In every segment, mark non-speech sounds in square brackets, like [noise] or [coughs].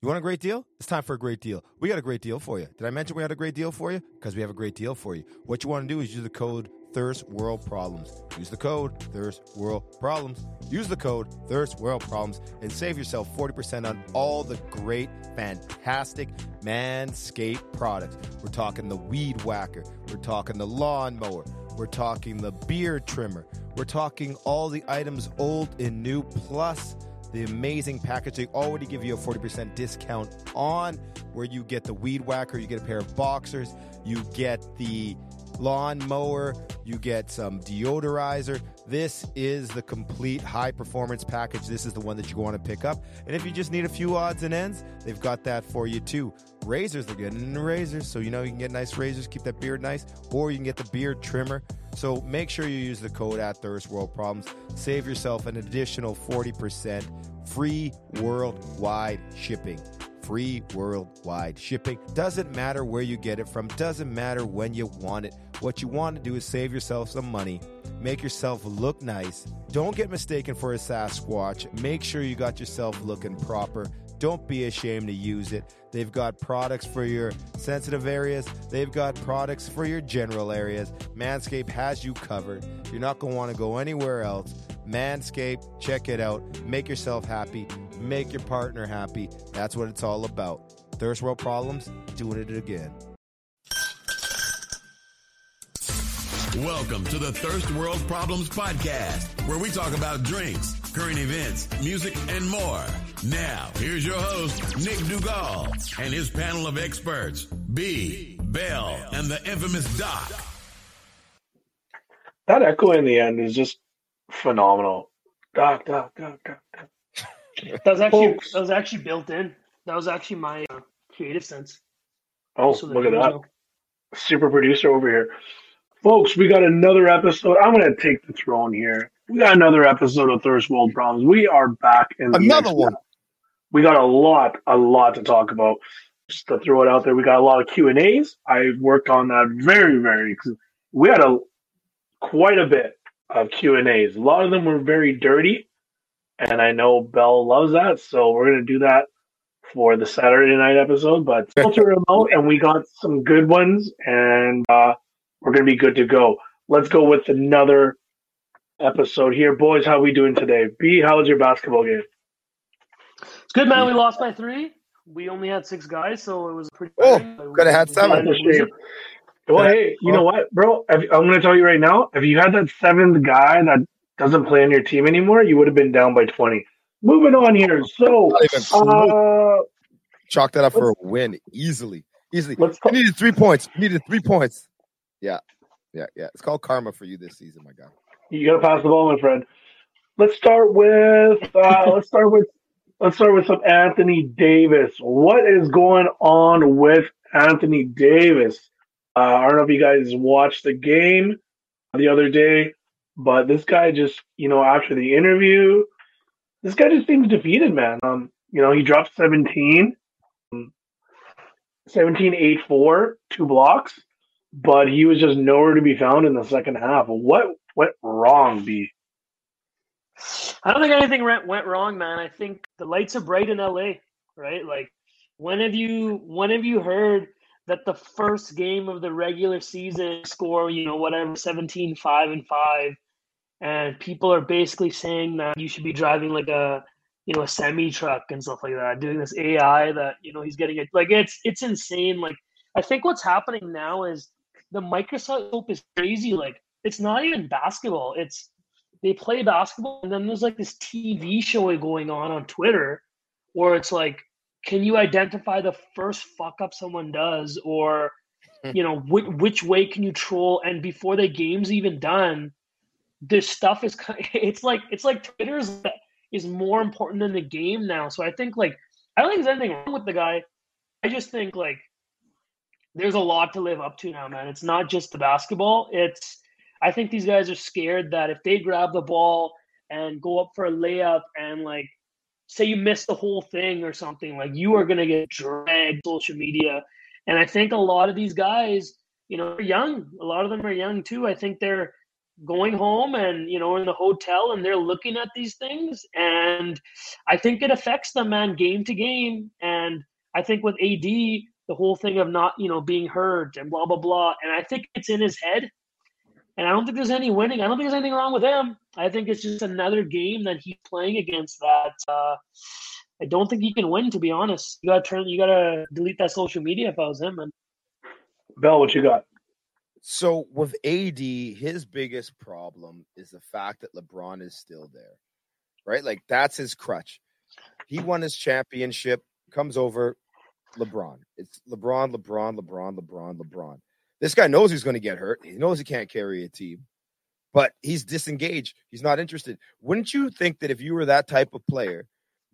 You want a great deal? It's time for a great deal. We got a great deal for you. Did I mention we had a great deal for you? Because we have a great deal for you. What you want to do is use the code Thirst World Problems. Use the code Thirst World Problems. Use the code Thirst World Problems and save yourself 40% on all the great, fantastic Manscaped products. We're talking the Weed Whacker. We're talking the Lawnmower. We're talking the Beard Trimmer. We're talking all the items old and new, plus the amazing package. They already give you a 40% discount on where you get the Weed Whacker, you get a pair of boxers, you get the lawn mower, you get some deodorizer. This is the complete high performance package. This is the one that you want to pick up. And if you just need a few odds and ends, they've got that for you too. Razors, they're getting into razors, so you know you can get nice razors, keep that beard nice, or you can get the beard trimmer. So make sure you use the code at Thirst World Problems. Save yourself an additional 40% free worldwide shipping free worldwide shipping. Doesn't matter where you get it from, doesn't matter when you want it. What you want to do is save yourself some money, make yourself look nice. Don't get mistaken for a Sasquatch. Make sure you got yourself looking proper. Don't be ashamed to use it. They've got products for your sensitive areas. They've got products for your general areas. Manscaped has you covered. You're not going to want to go anywhere else. Manscaped, check it out. Make yourself happy. Make your partner happy. That's what it's all about. Thirst World Problems, doing it again. Welcome to the Thirst World Problems Podcast, where we talk about drinks, current events, music, and more. Now, here's your host, Nick Duggal, and his panel of experts, B, Bell, and the infamous Doc. That echo in the end is just phenomenal. Doc, Doc, Doc, Doc, Doc. That was actually Folks. that was actually built in. That was actually my uh, creative sense. Oh, So look at that. know. Super producer over here. Folks, we got another episode. I'm going to take the throne here. We got another episode of Thirst World Problems. We are back in the Another one. We got a lot, a lot to talk about. Just to throw it out there, we got a lot of Q and A's. I worked on that very, very. We had a quite a bit of Q and A's. A lot of them were very dirty, and I know Bell loves that. So we're going to do that for the Saturday night episode. But [laughs] filter them out, and we got some good ones, and uh, we're going to be good to go. Let's go with another episode here, boys. How we doing today? B, how was your basketball game? It's good, man. We lost by three. We only had six guys, so it was pretty. Oh, tiring, but coulda had we seven. ended up That's a shame. losing. Well, hey, you know what, bro? If, I'm going to tell you right now. If you had that seventh guy that doesn't play on your team anymore, you would have been down by 20. Moving on here. So, Not even close. uh, Chalk that up for a win easily. Easily. let's You talk. needed three points. You needed three points. Yeah. Yeah. Yeah. It's called karma for you this season, my guy. You got to pass the ball, my friend. Let's start with. Uh, [laughs] let's start with. Let's start with some Anthony Davis. What is going on with Anthony Davis? Uh, I don't know if you guys watched the game the other day, but this guy just, you know, after the interview, this guy just seems defeated, man. Um, you know, he dropped 17, um, 17, 8, 4, two blocks, but he was just nowhere to be found in the second half. What went wrong, B? I don't think anything went wrong, man. I think the lights are bright in LA, right? Like, when have you when have you heard that the first game of the regular season score, you know, whatever, 17, 5 and 5, and people are basically saying that you should be driving like a you know a semi truck and stuff like that, doing this AI that you know he's getting it like it's it's insane. Like, I think what's happening now is the microscope is crazy. Like, it's not even basketball. It's they play basketball and then there's like this TV show going on on Twitter where it's like, can you identify the first fuck up someone does, or hmm. you know, which, which way can you troll? And before the game's even done, this stuff is [laughs] it's like it's like Twitter is is more important than the game now. So I think like I don't think there's anything wrong with the guy. I just think like there's a lot to live up to now, man. It's not just the basketball. It's I think these guys are scared that if they grab the ball and go up for a layup and like say you miss the whole thing or something, like you are gonna get dragged social media. And I think a lot of these guys, you know, are young. A lot of them are young too. I think they're going home and you know in the hotel and they're looking at these things and I think it affects them man game to game and I think with AD the whole thing of not you know being hurt and blah blah blah and I think it's in his head and I don't think there's any winning I don't think there's anything wrong with him I think it's just another game that he's playing against that uh, I don't think he can win to be honest you gotta turn you gotta delete that social media if I was him man. Bell what you got So with AD, his biggest problem is the fact that LeBron is still there, right? Like that's his crutch. He won his championship, comes over, LeBron. It's LeBron, LeBron, LeBron, LeBron, LeBron. This guy knows he's going to get hurt. He knows he can't carry a team, but he's disengaged. He's not interested. Wouldn't you think that if you were that type of player,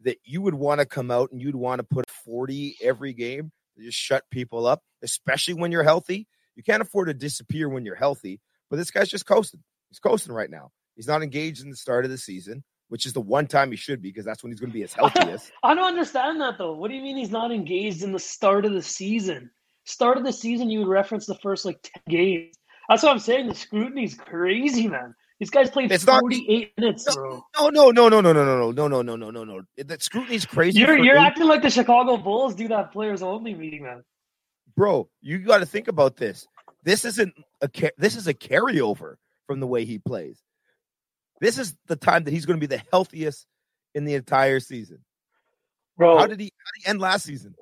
that you would want to come out and you'd want to put 40 every game to just shut people up, especially when you're healthy? You can't afford to disappear when you're healthy, but this guy's just coasting. He's coasting right now. He's not engaged in the start of the season, which is the one time he should be because that's when he's going to be his healthiest. I don't understand that though. What do you mean he's not engaged in the start of the season? Start of the season, you would reference the first like ten games. That's what I'm saying. The scrutiny's crazy, man. These guys played It's not- 48 minutes, bro. No, no, no, no, no, no, no, no, no, no, no, no, no, no. That scrutiny's crazy. You're you're eight- acting like the Chicago Bulls do that players only meeting, man. bro. You got to think about this. This isn't a this is a carryover from the way he plays. This is the time that he's going to be the healthiest in the entire season. bro How did he? How did he end last season?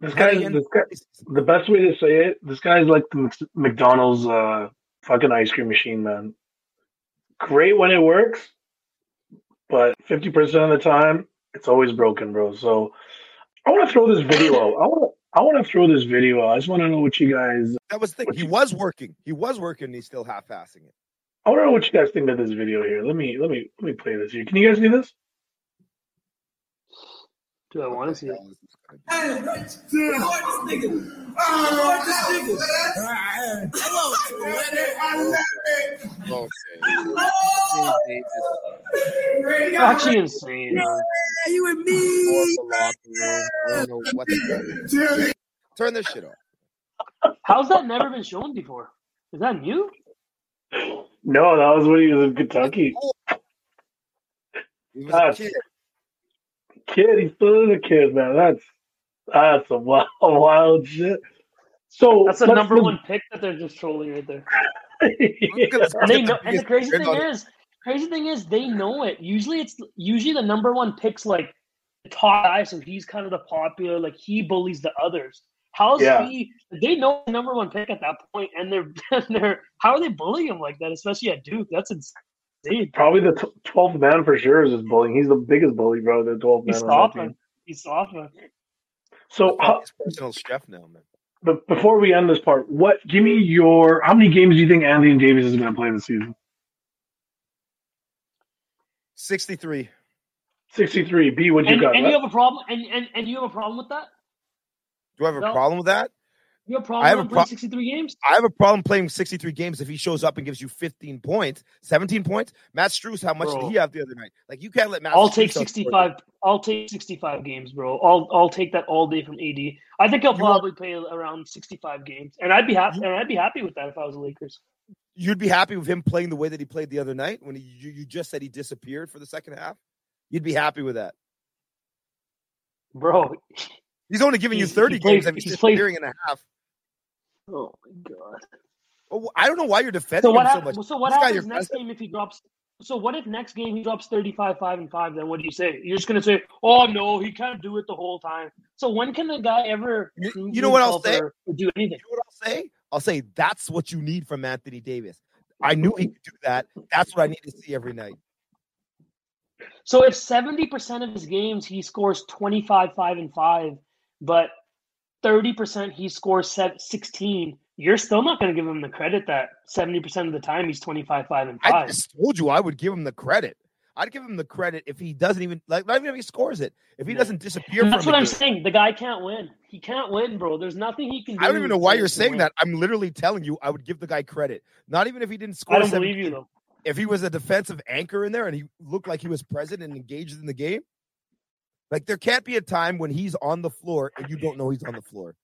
this guy this guy the best way to say it, this guy's like the McDonald's uh, fucking ice cream machine, man. Great when it works, but fifty percent of the time, it's always broken, bro. So I want to throw this video out. I want to. I want to throw this video. out. I just want to know what you guys. That was the thing. He you- was working. He was working. He's still half-assing it. I want to know what you guys think of this video here. Let me. Let me. Let me play this here. Can you guys see this? Do I want to see it? hell is this gonna? Okay. Actually insane. Man. You and me. the locker room. I don't know what the fuck. Turn this shit off. How's that never been shown before? Is that new? No, that was when he was in Kentucky. He was a kid. Kid, he's still a kid, man. That's that's a wild, [laughs] wild shit. So That's the let's- number one pick that they're just trolling right there. Look at this And they know, the and the crazy thing is, crazy thing is, they know it. Usually, it's usually the number one picks like the top guy, so he's kind of the popular. Like he bullies the others. How's Yeah. he? They know the number one pick at that point, and they're [laughs] and they're how are they bullying him like that? Especially at Duke, that's insane. Probably the t- twelfth man for sure is his bullying. He's the biggest bully, bro. The twelfth man. He's on soft, team. He's soft, man. So, how, His personal chef now, man. but before we end this part, what? Give me your. How many games do you think Anthony Davis is going to play this season? 63. Sixty-three. B. What you And, got? and you have a problem, and, and and you have a problem with that? Do I have a No. problem with that? You have a I problem have a with pro- playing sixty-three games? I have a problem playing 63 games if he shows up and gives you 15 points, 17 points. Matt Strus, how much Bro. did he have the other night? Like you can't let Matt. I'll Strus take 65. I'll take 65 games, bro. I'll I'll take that all day from AD. I think I'll You want- probably play around 65 games, and I'd be happy. And I'd be happy with that if I was the Lakers, You'd be happy with him playing the way that he played the other night when he, you, you just said he disappeared for the second half. You'd be happy with that. bro. He's only giving you 30 he played- games and he's he's played- disappearing in a half. Oh my god. Oh, I don't know why you're defending So what? him so much. so what This happens next president- game if he drops? So what if next game he drops 35, five and five? Then what do you say? You're just gonna say, "Oh no, he can't do it the whole time." So when can the guy ever? You- you know what I'll say? do anything? You know what I'll say? I'll say that's what you need from Anthony Davis. I knew he could do that. That's what I need to see every night. So if seventy percent of his games he scores twenty five, five and five, but thirty percent he scores sixteen, you're still not going to give him the credit that seventy percent of the time he's twenty five, five and I five. just told you I would give him the credit. I'd give him the credit if he doesn't even like not even if he scores it. If he doesn't disappear that's what I'm game. saying. The guy can't win. He can't win, bro. There's nothing he can do. I don't even know why you're saying win. that. I'm literally telling you I would give the guy credit. Not even if he didn't score. I don't 17. believe you though. If he was a defensive anchor in there and he looked like he was present and engaged in the game, like there can't be a time when he's on the floor and you don't know he's on the floor.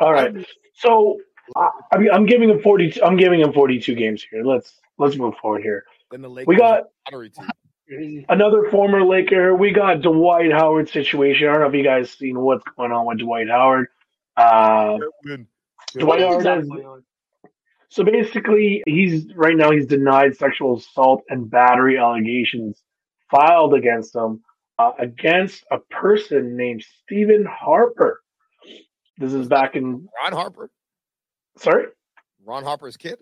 All right. So I, I mean, I'm giving him 42. I'm giving him 42 games here. Let's let's move forward here. Then the Lakers We got lottery team. [laughs] Another former Laker. We got Dwight Howard situation. I don't know if you guys seen what's going on with Dwight Howard. Uh, Dwight Howard exactly has- so basically, he's right now he's denied sexual assault and battery allegations filed against him uh, against a person named Stephen Harper. This is back in Ron Harper. sorry, Ron Harper's kid.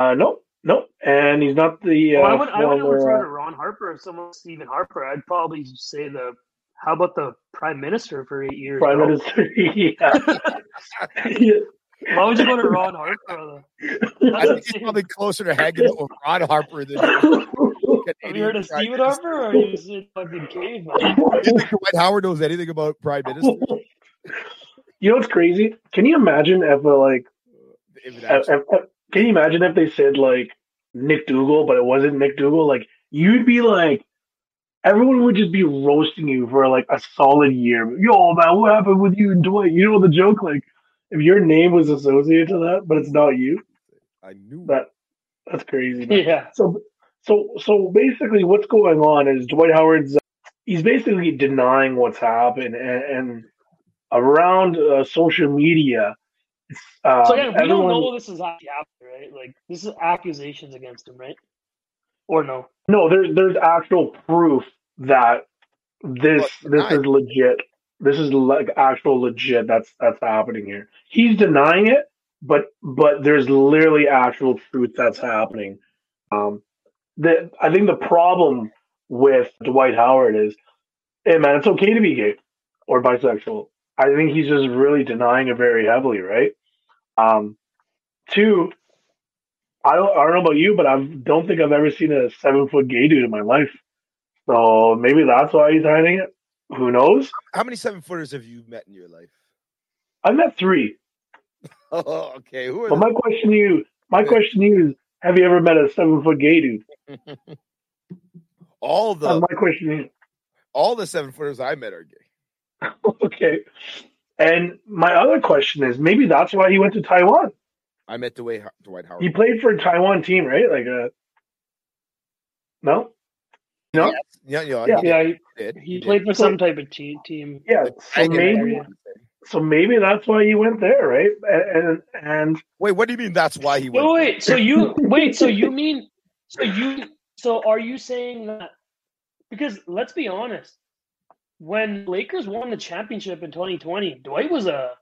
uh, no, no, and he's not the. Uh, Well, I would I wouldn't refer uh, to Ron Harper as someone Stephen Harper. I'd probably say the how about the prime minister for eight years? Prime bro? Minister. yeah. [laughs] Yeah. Why would you go to Ron Harper? [laughs] I think he's probably closer to hanging out with Ron Harper than [laughs] Have you heard of Stephen Harper or are you just fucking caveman? You think Dwight Howard knows anything about prime [laughs] minister? you know what's crazy? Can you imagine if uh, like If if, if- can you imagine if they said like Nick Duggal, but it wasn't Nick Duggal? Like you'd be like everyone would just be roasting you for like a solid year. Yo, man, what happened with you and Dwight? You know the joke, like if your name was associated to that, but it's not you. I knew That that's crazy. man. [laughs] Yeah. So, so, so basically, what's going on is Dwight Howard's. He's basically denying what's happened, and, and around uh, social media. it's, Um, So yeah, we don't know this is actually happening, right? Like this is accusations against him, right? Or no? No, there's there's actual proof that this What, this is legit. This is like actual legit. That's that's happening here. He's denying it, but but there's literally actual truth that's happening. Um, the I think the problem with Dwight Howard is, hey man, it's okay to be gay or bisexual. I think he's just really denying it very heavily, right? Um, two, I don't, I don't know about you, but I don't think I've ever seen a seven foot gay dude in my life. So maybe that's why he's hiding it. Who knows? How many seven footers have you met in your life? I met three. [laughs] Oh, okay. Who are But my question to you, my question to you is, have you ever met a seven foot gay dude? [laughs] the, all That's the my question to you. all the seven footers I met are gay? [laughs] okay. And my other question is, maybe that's why he went to Taiwan. I met Dwight, Dwight Howard. He played for a Taiwan team, right? Like a no, no, yeah, yeah, Yeah. he Yeah, he, did. he did. played for some type of team. team. yeah. So Hanging maybe, out. So maybe that's why he went there, right? And and Wait, what do you mean? That's why he went? Wait, wait. So you [laughs] wait. So you mean? So you? So are you saying that? Because let's be honest, when Lakers won the championship in 2020, Dwight was a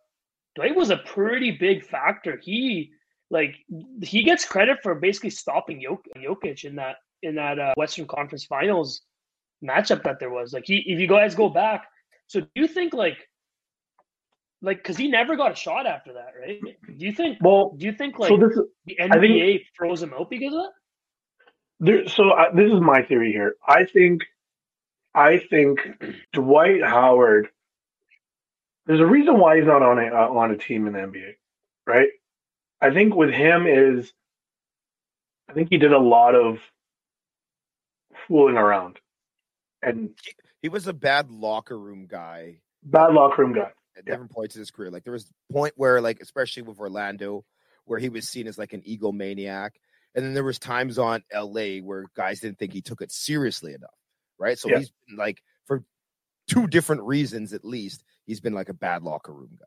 Dwight was a pretty big factor. He like he gets credit for basically stopping Jok- Jokic in that in that uh, Western Conference Finals matchup that there was. Like he, if you guys go back, so do you think like like because he never got a shot after that, right? Do you think? well, Do you think like so this is the I think- NBA froze him out because of that? there. So I, this is my theory here. I think, I think Dwight Howard. There's a reason why he's not on a uh, on a team in the NBA, right? I think with him is, I think he did a lot of fooling around and He was a bad locker room guy bad locker room guy. At different points in his career. Like there was a point where, like, especially with Orlando, where he was seen as like an egomaniac, and then there was times on LA where guys didn't think he took it seriously enough, right? So Yeah. he's been like for two different reasons at least, he's been like a bad locker room guy.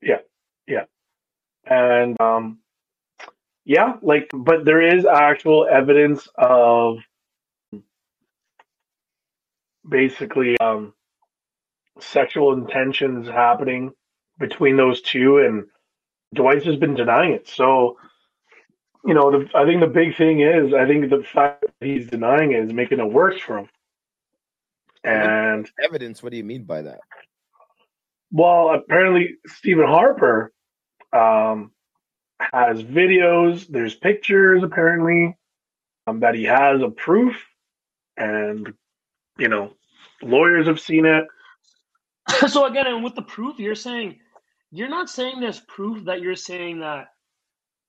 Yeah. Yeah. And um yeah like but there is actual evidence of basically um sexual intentions happening between those two and dwight's has been denying it so you know the, i think the big thing is i think the fact that he's denying it is making it worse for him and Evidence? What do you mean by that? well, apparently Stephen Harper um, has videos. There's pictures apparently um, that he has a proof, and you know, lawyers have seen it. [laughs] so again, and with the proof, you're saying you're not saying there's proof that you're saying that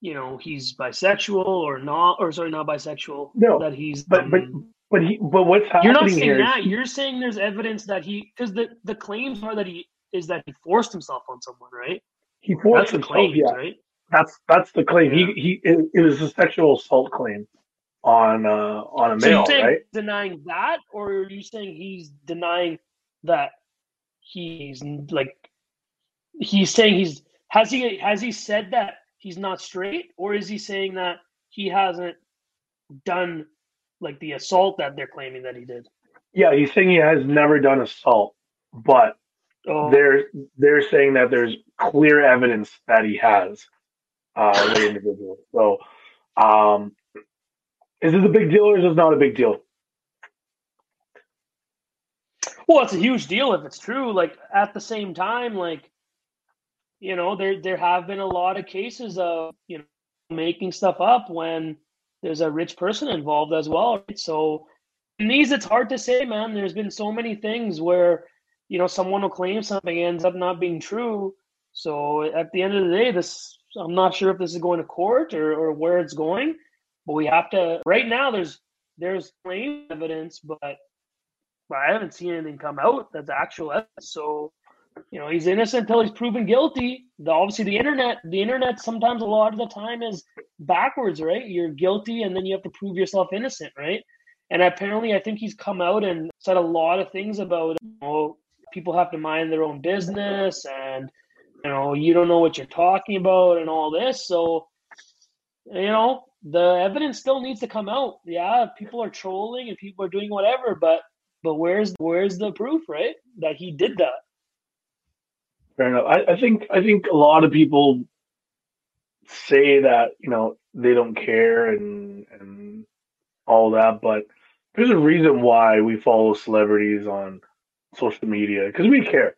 you know he's bisexual or not, or sorry, not bisexual. No, that he's. But but um, but he but what's happening you're not saying here is. You're saying there's evidence that he because the the claims are that he is that he forced himself on someone, right? He forced That's the himself. claim, Yeah, right? that's that's the claim. He he it, it was a sexual assault claim on uh on a So male, right? denying that, or are you saying he's denying that he's like he's saying he's has he has he said that he's not straight, or is he saying that he hasn't done like the assault that they're claiming that he did? Yeah, he's saying he has never done assault, but Oh, they're they're saying that there's clear evidence that he has uh the [laughs] individual. So um is this a big deal or is this not a big deal? Well, it's a huge deal if it's true. Like at the same time, like you know, there there have been a lot of cases of you know making stuff up when there's a rich person involved as well. Right? So in these, it's hard to say, man. There's been so many things where you know someone will claim something ends up not being true. So at the end of the day, this I'm not sure if this is going to court or, or where it's going, but we have to. Right now, there's there's claim evidence, but but I haven't seen anything come out that's actual evidence. So, you know, he's innocent until he's proven guilty. The, obviously, the internet, the internet sometimes a lot of the time is backwards, right? You're guilty, and then you have to prove yourself innocent, right? And apparently, I think he's come out and said a lot of things about, you know, people have to mind their own business, and you know, you don't know what you're talking about, and all this. So, you know, the evidence still needs to come out. Yeah, people are trolling and people are doing whatever, but but where's where's the proof, right? That he did that. Fair enough. I, I think I think a lot of people say that you know they don't care and and all that, but there's a reason why we follow celebrities on social media because we care.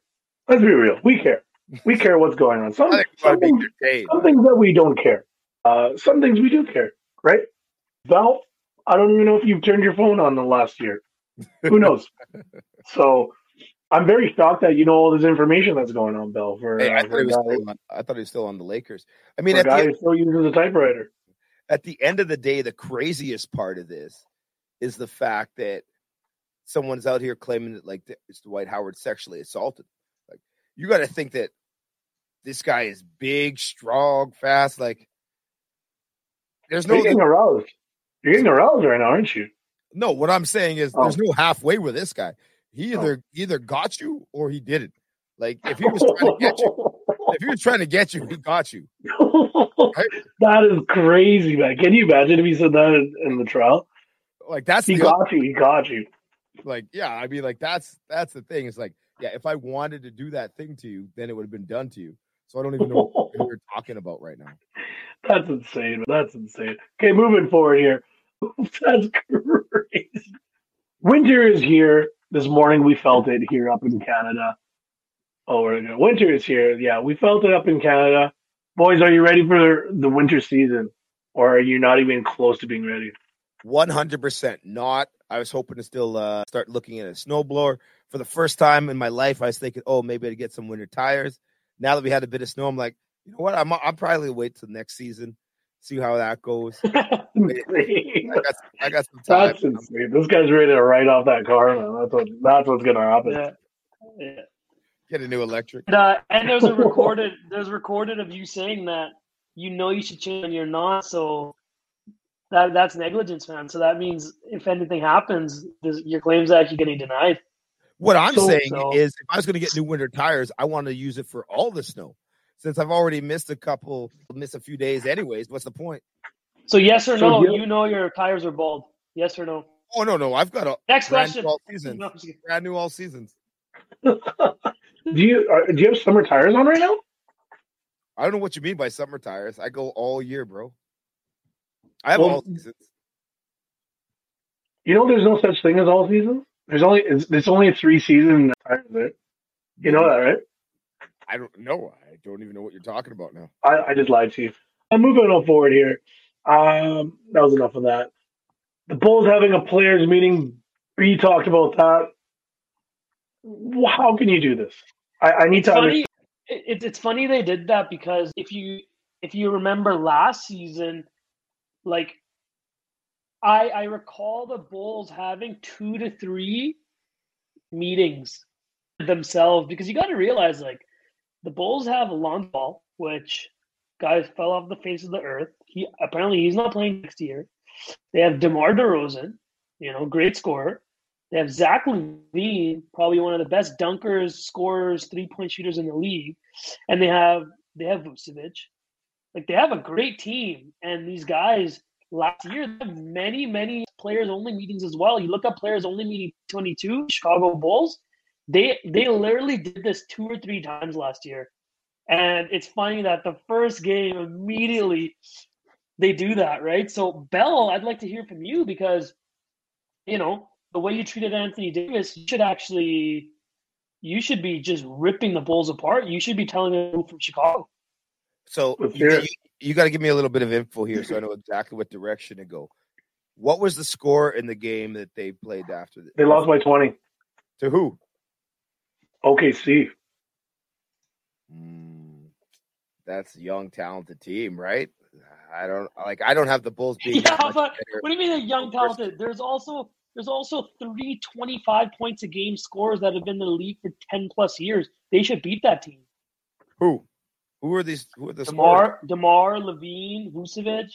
Let's be real, we care. We [laughs] care what's going on. Some I think we some want to be things, some things that we don't care. Uh, some things we do care, right? Val, I don't even know if you've turned your phone on the last year. Who knows? so I'm very shocked that you know all this information that's going on, Bell. For, Hey, I uh, thought for he was still on, I thought he was still on the Lakers. I mean, at guy the, who still uses a typewriter. at the end of the day, the craziest part of this is the fact that someone's out here claiming that like it's Dwight Howard sexually assaulted. Like you got to think that this guy is big, strong, fast. Like there's You're no getting aroused. You're getting aroused right now, aren't you? No. What I'm saying is Oh. there's no halfway with this guy. He oh. either either got you or he didn't. Like if he was trying to get you, if he was trying to get you, he got you. [laughs] that is crazy, man. Can you imagine if he said that in, in the trial? Like that's He the got you. He got you. like yeah i mean like that's that's the thing it's like yeah if i wanted to do that thing to you then it would have been done to you so i don't even know what we're [laughs] talking about right now That's insane. That's insane. Okay, moving forward here. [laughs] That's crazy. Winter is here. This morning we felt it here up in Canada. Oh, we're gonna winter is here. Yeah, we felt it up in Canada. Boys, are you ready for the winter season? Or are you not even close to being ready? 100% not i was hoping to still uh, start looking at a snowblower for the first time in my life i was thinking oh maybe i'd get some winter tires now that we had a bit of snow i'm like you know what i'm i'll probably wait till next season see how that goes [laughs] i got i got some time That's insane. This guy's ready to write off that car, man. That's what that's what's gonna happen. yeah. yeah. get a new electric And, uh, and there's a [laughs] recorded there's recorded of you saying that you know you should change and you're not. So that that's negligence, man. So that means if anything happens, this, your claim's actually getting denied. What I'm So- saying so- is, if I was going to get new winter tires, I want to use it for all the snow. Since I've already missed a couple, missed a few days, anyways. What's the point? So yes or So no, you- you know your tires are bald. Yes or no? Oh no, no, I've got a Next brand question. new all seasons, [laughs] No, I'm brand new all seasons. Do you are, do you have summer tires on right now? I don't know what you mean by summer tires. I go all year, bro. I have Well- all seasons. You know, there's no such thing as all seasons. There's only it's, it's only a three season tires there. You know that, right? I don't know. I don't even know what you're talking about now. I, I just lied to you. I'm moving on forward here. Um, that was enough of that. The Bulls having a players meeting. We talked about that. How can you do this? I, I need It's to funny. understand. It, it's funny they did that because if you if you remember last season, like I I recall the Bulls having two to three meetings themselves because you got to realize like the Bulls have Lonzo Ball, which guys fell off the face of the earth. He apparently he's not playing next year. They have DeMar DeRozan, you know, great scorer. They have Zach LaVine, probably one of the best dunkers, scorers, three point shooters in the league, and they have they have Vucevic. Like they have a great team, and these guys last year many many players only meetings as well. You look up players only meeting twenty two Chicago Bulls. They they literally did this two or three times last year, and it's funny that the first game immediately they do that right. So Bell, I'd like to hear from you because you know the way you treated Anthony Davis, you should actually you should be just ripping the Bulls apart. You should be telling them from Chicago. So Let's you, you, got to give me a little bit of info here, so I know exactly what direction to go. What was the score in the game that they played after this? They lost by 20. to who? OKC. Mm, that's a young, talented team, right? I don't like. I don't have the Bulls being. Yeah, but better. what do you mean a young talented? There's also there's also three 25 points a game scores that have been in the league for 10 plus years. They should beat that team. who? Who are these? Who are the scorers? DeMar, DeMar, LaVine, Vucevic.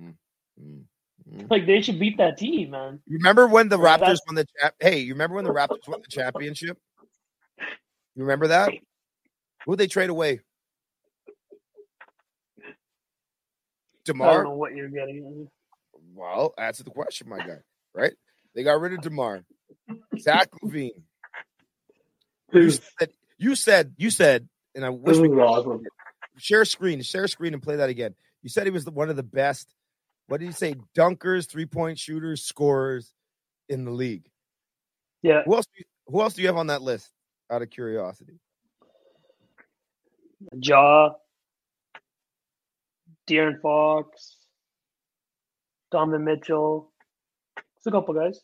Mm, mm. Mm. Like they should beat that team, man. You remember when the Raptors that's- won the champ? Hey, you remember when the Raptors won the championship? You remember that? Who they trade away? I don't DeMar. know what you're getting. Well, answer the question, my guy. Right? They got rid of DeMar. Zach LaVine. You said, you said, you said, and I wish this we is could awesome. share a screen, share a screen, and play that again. You said he was the, one of the best. What do you say? Dunkers, three point shooters, scorers in the league. Yeah, Who else? Do you, who else do you have on that list? Out of curiosity, Ja, De'Aaron Fox, Donovan Mitchell. It's a couple guys.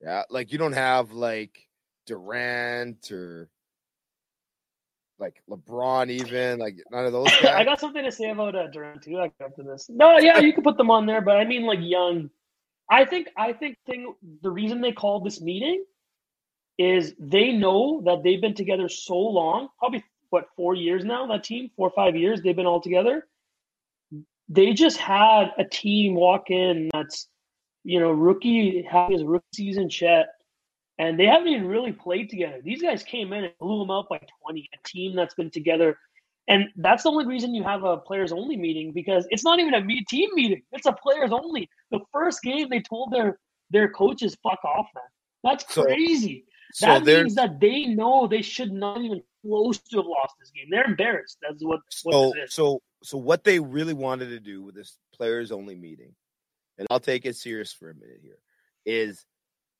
yeah, like you don't have like Durant or like LeBron, even like none of those [coughs] I got something to say about uh, Durant too. Like after this, no, yeah, you can put them on there, but I mean like young. I think I think thing the reason they called this meeting is they know that they've been together so long, probably what four years now. That team, four or five years, they've been all together. They just had a team walk in that's you know rookie had his rookie season Chet, and they haven't even really played together. These guys came in and blew them out by twenty. A team that's been together and that's the only reason you have a players only meeting because it's not even a me- team meeting. It's a players only. The first game they told their their coaches fuck off, man. That's crazy. So that there's means that they know they should not even close to have lost this game. They're embarrassed. That's what what so it is. so so what they really wanted to do with this players only meeting, and I'll take it serious for a minute here, is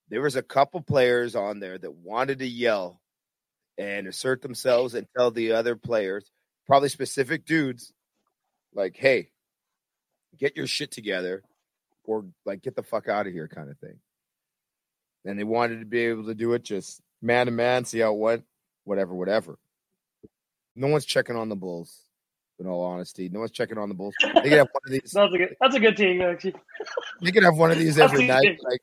there was a couple players on there that wanted to yell and assert themselves and tell the other players, probably specific dudes, like, hey, get your shit together or like get the fuck out of here kind of thing. And they wanted to be able to do it just man to man, see how it went, whatever, whatever. No one's checking on the Bulls, in all honesty. No one's checking on the Bulls. They can have one of these. [laughs] That's a good. That's a good team actually. They can have one of these [laughs] every night. Like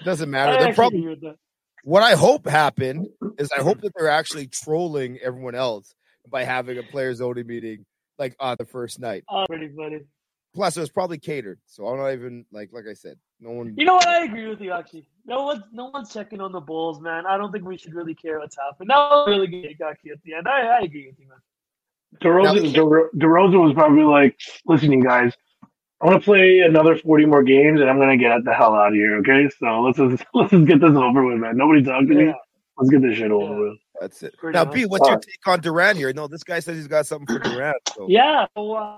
it doesn't matter. They're probably agree with that. what I hope happened is I hope that they're actually trolling everyone else by having a players only meeting like on the first night. Oh, pretty funny. Plus, it was probably catered, so I'm not even like like I said, no one. You know what? I agree with you actually. No one's no one's checking on the Bulls, man. I don't think we should really care what's happening. That was really good, Gaki, at the end. I, I agree with you, man. DeRozan, DeRo- DeRozan was probably like, listen, you guys, I want to play another 40 more games and I'm going to get the hell out of here, okay? So let's just, [laughs] let's just get this over with, man. Nobody talking to me. Let's get this shit over Yeah. with. That's it. pretty Now, much. B, what's your Alright. take on Durant here? No, this guy says he's got something for Durant. So. Yeah. So, uh,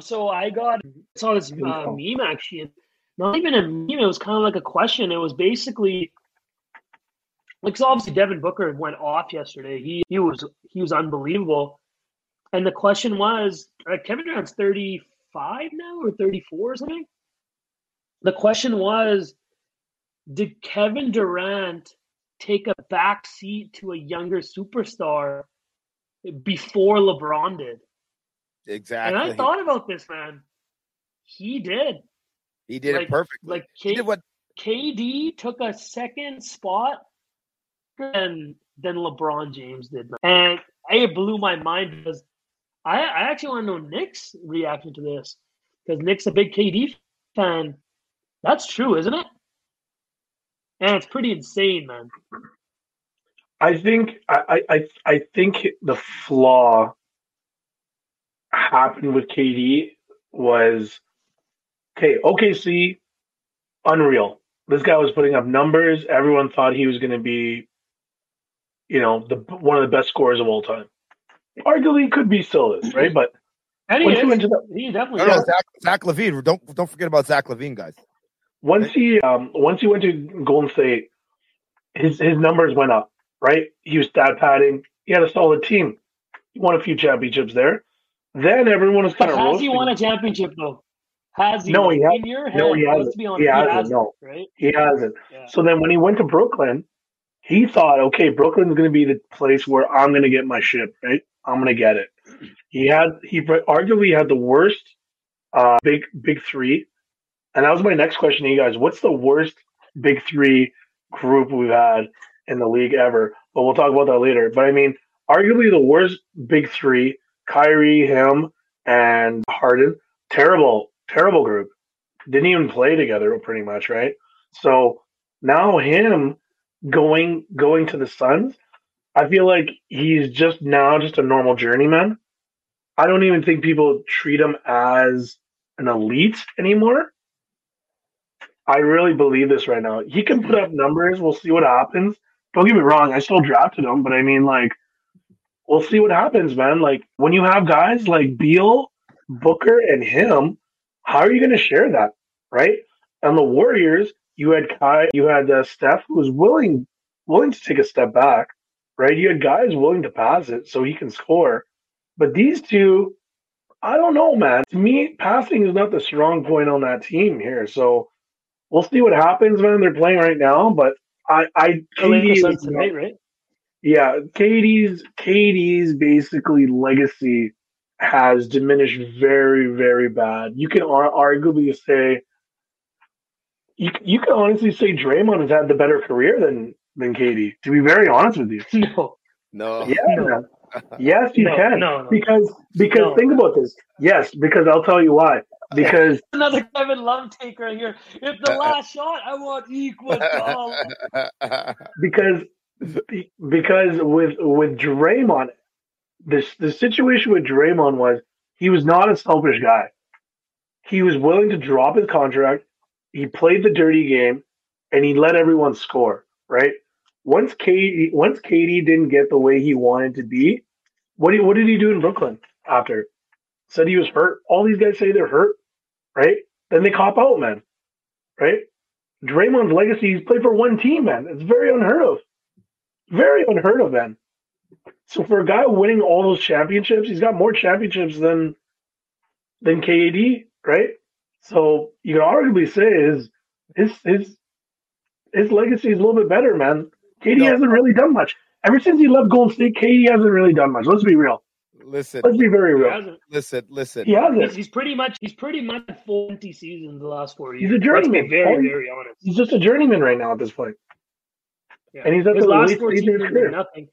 so I got saw this uh, meme actually. Not even a meme. It was kind of like a question. It was basically like so obviously Devin Booker went off yesterday. He he was he was unbelievable. And the question was, uh, Kevin Durant's thirty five now or thirty four or something. The question was, did Kevin Durant take a back seat to a younger superstar before LeBron did? Exactly. And I thought about this, man. He did. he did like- it perfectly. Like he did what KD took a second spot and than LeBron James did. And it blew my mind because I, I actually want to know Nick's reaction to this because Nick's a big KD fan. That's true, isn't it? And it's pretty insane, man. I think I, I I think the flaw happened with KD was okay. OKC, unreal. This guy was putting up numbers. Everyone thought he was going to be, you know, the one of the best scorers of all time. Arguably, could be still is right, but And he, is. he the, he definitely No, no. Zach, Zach LaVine. Don't don't forget about Zach LaVine, guys. once he um once he went to Golden State, his his numbers went up. Right, he was stat padding. He had a solid team. He won a few championships there. Then everyone was kind But of has roasting. he won a championship though? Has he? No, he ha- in your head. no, he let's hasn't. be honest. He hasn't, no. Right? He hasn't. Yeah. So then when he went to Brooklyn, he thought, okay, Brooklyn's going to be the place where I'm going to get my ship, right? I'm to get it. He had, he arguably had the worst uh, big, big three. And that was my next question to you guys. What's the worst big three group we've had in the league ever? But we'll talk about that later. But I mean, arguably the worst big three, Kyrie, him, and Harden. Terrible, terrible group. Didn't even play together pretty much, right? So now him going going to the Suns, I feel like he's just now just a normal journeyman. I don't even think people treat him as an elite anymore. I really believe this right now. He can put up numbers. We'll see what happens. Don't get me wrong. I still drafted him, but I mean, like, we'll see what happens, man. Like, when you have guys like Beal, Booker, and him, how are you going to share that, right? And the Warriors, you had Kai, you had uh, Steph, who was willing willing to take a step back, right? You had guys willing to pass it so he can score. But these two, I don't know, man. To me, passing is not the strong point on that team here. So we'll see what happens, man. They're playing right now, but I, I, The Lakers KD Suns tonight, right? yeah, KD's KD's basically legacy has diminished very, very bad. You can ar- arguably say you you can honestly say Draymond has had the better career than than KD. To be very honest with you, [laughs] No. No. yeah, No. [laughs] yes, you No, can. no, no. Because because No. think about this. Yes, because I'll tell you why. Because [laughs] Another Kevin Love take right here. If the uh-uh. last shot, I want equal. because because with with Draymond, this the situation with Draymond was he was not a selfish guy. He was willing to drop his contract. He played the dirty game, and he let everyone score. Right. Once KD once KD didn't get the way he wanted to be, what did, what did he do in Brooklyn after? Said he was hurt. All these guys say they're hurt. Right. Then they cop out, man. Right. Draymond's legacy, he's played for one team, man. It's very unheard of. Very unheard of, man. So for a guy winning all those championships, he's got more championships than than KD, right? So you can arguably say his his his his legacy is a little bit better, man. KD No. hasn't really done much. Ever since he left Golden State, KD hasn't really done much. Let's be real. listen, Let's be very real. listen, listen. He hasn't. he's pretty much he's pretty much had full empty seasons the last four years. He's years. a Let's journeyman. be very, All- very honest. He's just a journeyman right now at this point. Yeah. And he's at His the last late four stage of seasons career. nothing.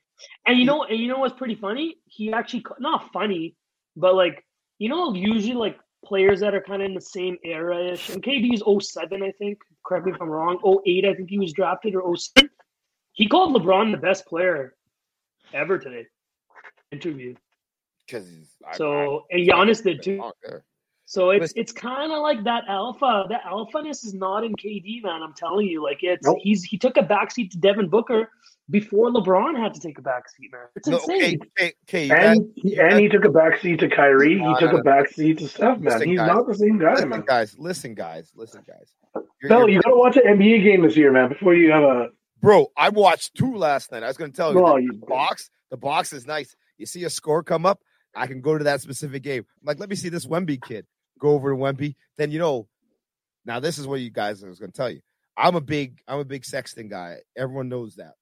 And you know, and you know what's pretty funny? He actually not funny, but like you know, usually like players that are kind of in the same era ish. And KD's 07, I think. Correct me if I'm wrong. 08, I think he was drafted or 07. He called LeBron the best player ever today. Interview. Because So and Giannis did too. So it's Listen. it's kind of like that alpha. That alphaness is not in KD, man. I'm telling you, like it's Nope. he's he took a backseat to Devin Booker before LeBron had to take a backseat, man. It's No, insane. okay, okay, okay, you guys, And he, and he took a backseat to Kyrie. No, He took no, a backseat to Steph, man. Listen, He's guys. not the same guy, listen, man. guys, listen, guys, listen, guys. You're- Bill, you're- you gotta watch an NBA game this year, man, before you have a. bro, I watched two last night. I was going to tell you, the you- box, the box is nice. You see a score come up, I can go to that specific game. I'm like, let me see this Wemby kid. Go over to Wemby. Then you know, now this is what you guys I was going to tell you. I'm a big, I'm a big Sexton guy. Everyone knows that.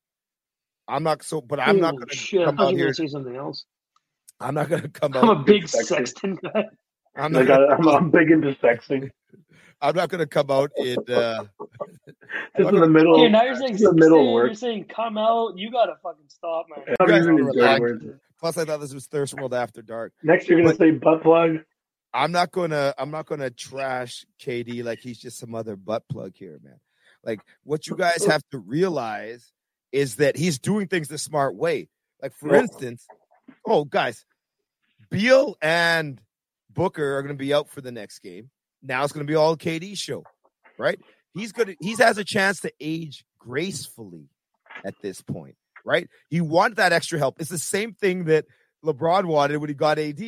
I'm not so, but I'm not Oh, going to. come out here say something else. I'm not going to come out. I'm a big Sexton. Guy. I'm Like, not. I, I'm, I'm big into sexting. I'm not going to come out [laughs] in. Uh, Just in the middle. Okay, now you're saying, the middle you're saying come out. You gotta fucking stop, man. I'm guys using are words. plus, I thought this was Thirst World After Dark. Next, you're gonna say butt plug. I'm not gonna. I'm not gonna trash KD like he's just some other butt plug here, man. Like what you guys have to realize is that he's doing things the smart way. Like for Yeah. instance, oh guys, Beal and Booker are going to be out for the next game. Now it's going to be all KD show, right? He's gonna. He's has a chance to age gracefully at this point, right? He wanted that extra help. It's the same thing that LeBron wanted when he got AD.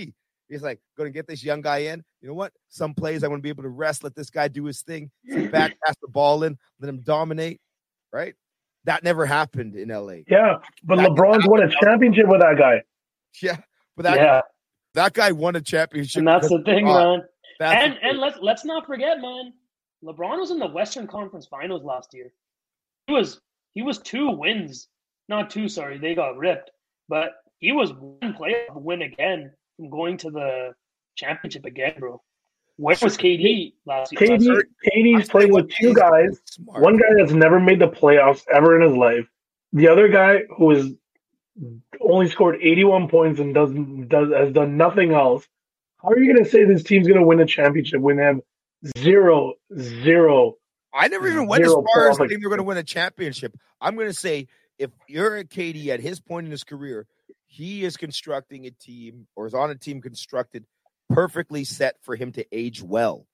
He's like, going to get this young guy in. You know what? Some plays I want to be able to rest, let this guy do his thing, sit back, [laughs] pass the ball in, let him dominate, right? That never happened in LA. Yeah, but That- LeBron's won a championship with that guy. Yeah, but that yeah, that guy won a championship. And that's the thing, LeBron. man. That's and and let's let's not forget, man. LeBron was in the Western Conference Finals last year. He was he was two wins, not two. Sorry, they got ripped, but he was one playoff win again from going to the championship again, bro. Where was KD last year? KD, KD's playing with two guys. smart. One guy that's never made the playoffs ever in his life. The other guy who has only scored 81 points and doesn't does has done nothing else. How are you going to say this team's going to win a championship when they have zero zero? I never even went as far as saying they're going to win a championship. I'm going to say if you're a KD at his point in his career, he is constructing a team or is on a team constructed perfectly set for him to age well.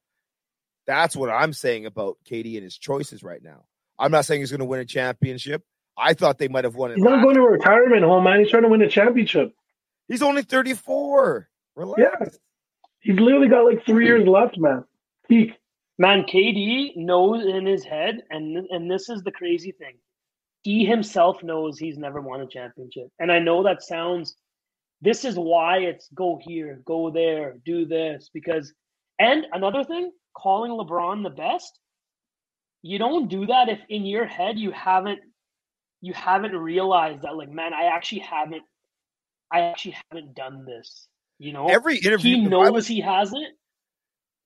That's what I'm saying about KD and his choices right now. I'm not saying he's going to win a championship. I thought they might have won it. He's not going to retirement home, man. He's trying to win a championship. He's only 34. Relax. Yeah. He's literally got like three years left, man. Peak. Man, KD knows in his head, and and this is the crazy thing. He himself knows he's never won a championship, and I know that sounds. This is why it's go here, go there, do this because. And another thing, calling LeBron the best. You don't do that if in your head you haven't, you haven't realized that like man, I actually haven't, I actually haven't done this. You know, Every interview, he knows was- he hasn't.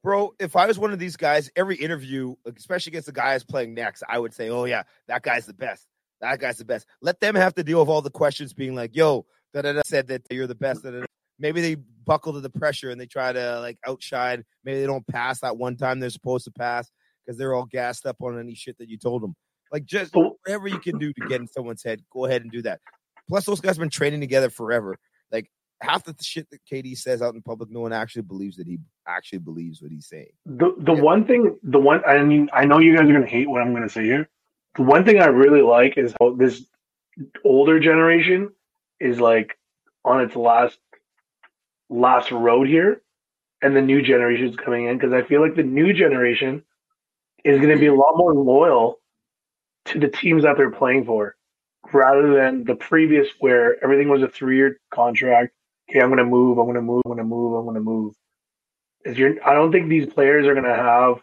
bro, if I was one of these guys, every interview, especially against the guys playing next, I would say, "Oh yeah, that guy's the best. That guy's the best." Let them have to deal with all the questions, being like, "Yo, da da da said that you're the best." Da, da, da. Maybe they buckle to the pressure and they try to like outshine. Maybe they don't pass that one time they're supposed to pass because they're all gassed up on any shit that you told them. Like just whatever you can do to get in someone's head, go ahead and do that. Plus, those guys have been training together forever. Half the shit that KD says out in public, no one actually believes that he actually believes what he's saying. The the Yeah. one thing, the one I mean, I know you guys are gonna hate what I'm gonna say here. The one thing I really like is how this older generation is like on its last last road here, and the new generation is coming in because I feel like the new generation is gonna be a lot more loyal to the teams that they're playing for, rather than the previous where everything was a three year contract. Okay, I'm gonna move. I'm gonna move. I'm gonna move. I'm gonna move is you're I don't think these players are gonna have,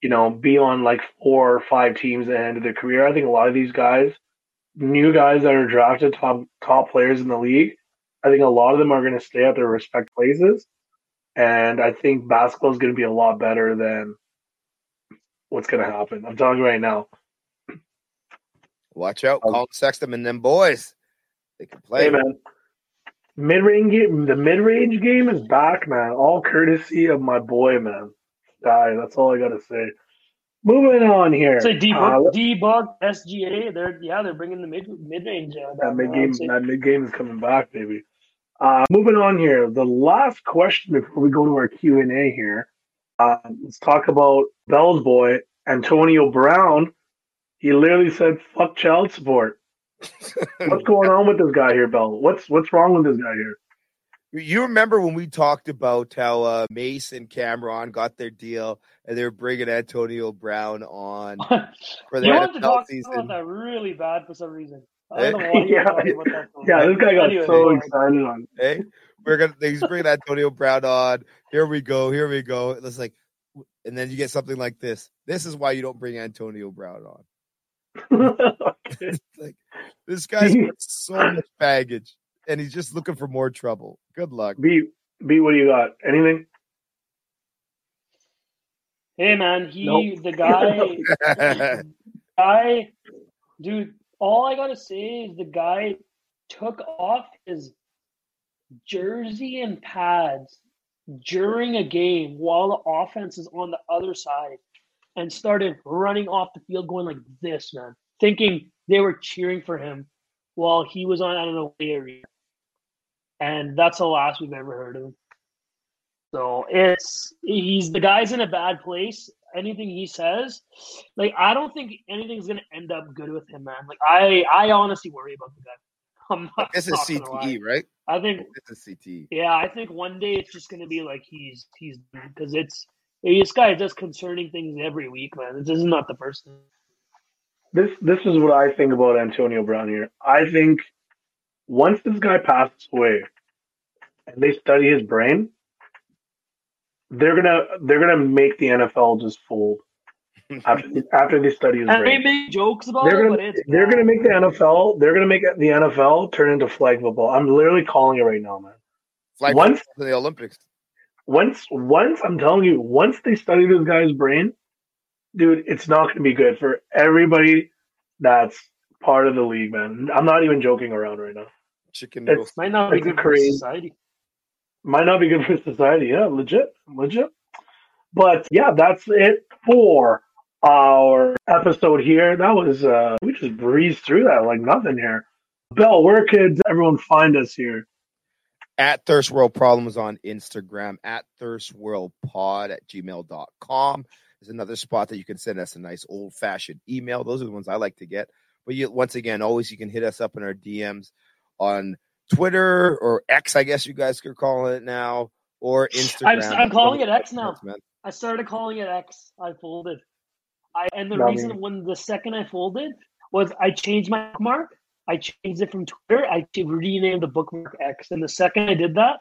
you know, be on like four or five teams at the end of their career. I think a lot of these guys, new guys that are drafted top top players in the league, I think a lot of them are gonna stay at their respect places. And I think basketball is gonna be a lot better than what's gonna happen. I'm telling you right now. Watch out, Um, Collin Sexton and them boys. They can play. Hey man. Mid range game the mid range game is back, man. All courtesy of my boy, man. Guy, that's all I gotta say. Moving on here. Say D Uh, D SGA. They're yeah, they're bringing the mid mid range. Uh, that mid game, I'd that mid game is coming back, baby. Uh, moving on here, the last question before we go to our Q and A here. Uh, let's talk about Bell's boy Antonio Brown. He literally said, "Fuck child support." What's going on with this guy here, Bell? What's what's wrong with this guy here? You remember when we talked about how uh, Mase and Cam'ron got their deal and they were bringing Antonio Brown on [laughs] for the you their want to NFL talk season? about that really bad for some reason. I Eh? don't know why [laughs] Yeah. that. Yeah, this guy got Anyway, so go excited on. Hey, we're gonna he's bringing Antonio Brown on. Here we go. Here we go. It's like, and then you get something like this. This is why you don't bring Antonio Brown on. [laughs] [laughs] okay. like this guy's got so much baggage, and he's just looking for more trouble. Good luck. B B, what do you got? Anything? Hey man, he Nope. the guy [laughs] guy dude, all I gotta say is the guy took off his jersey and pads during a game while the offense is on the other side and started running off the field going like this, man. Thinking they were cheering for him while he was on I don't know area. And that's the last we've ever heard of him. So it's he's the guy's in a bad place. Anything he says, like I don't think anything's gonna end up good with him, man. Like I, I honestly worry about the guy. [laughs] I'm not, This is lie. CTE, right? I think, This is CTE. yeah, I think one day it's just gonna be like he's he's because it's this guy does concerning things every week, man. This is not the first thing. This this is what I think about Antonio Brown here. I think once this guy passes away and they study his brain, they're gonna they're gonna make the NFL just fold [laughs] after after they study his And they make jokes about They're it, gonna but it's they're bad. gonna make the NFL they're gonna make the NFL turn into flag football. I'm literally calling it right now, man. Like Once- to the Olympics. Once once I'm telling you, once they study this guy's brain, dude, it's not gonna be good for everybody that's part of the league, man. I'm not even joking around right now. Chicken It's- noodles. might not be It's good for society. might not be good for society. Yeah, legit, legit. But yeah, that's it for our episode here. That was uh we just breezed through that like nothing here. Bell, where could everyone find us here? At Thirst World Problems on Instagram, at Thirst World Pod at gmail.com is another spot that you can send us a nice old fashioned email. Those are the ones I like to get. But you, once again, always you can hit us up in our DMs on Twitter or X, I guess you guys could call it now, or Instagram. I'm calling it X now. Man. I started calling it X. I folded. I and the Not reason me. when the second I folded was I changed my bookmark. I changed it from Twitter. I renamed the bookmark X, and the second I did that,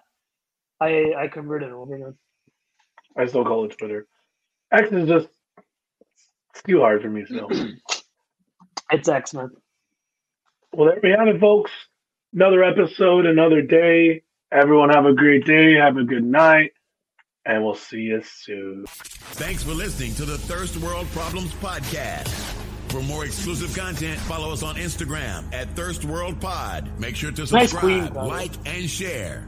I I converted over. Man. I still call it Twitter. X is just it's too hard for me still. [clears throat] It's X, man. well, there we have it, folks. Another episode, another day. Everyone have a great day. Have a good night. And we'll see you soon. Thanks for listening to the Thirst World Problems Podcast. For more exclusive content, follow us on Instagram at Thirst World Pod. Make sure to Nice subscribe, queen, the way. like, and share.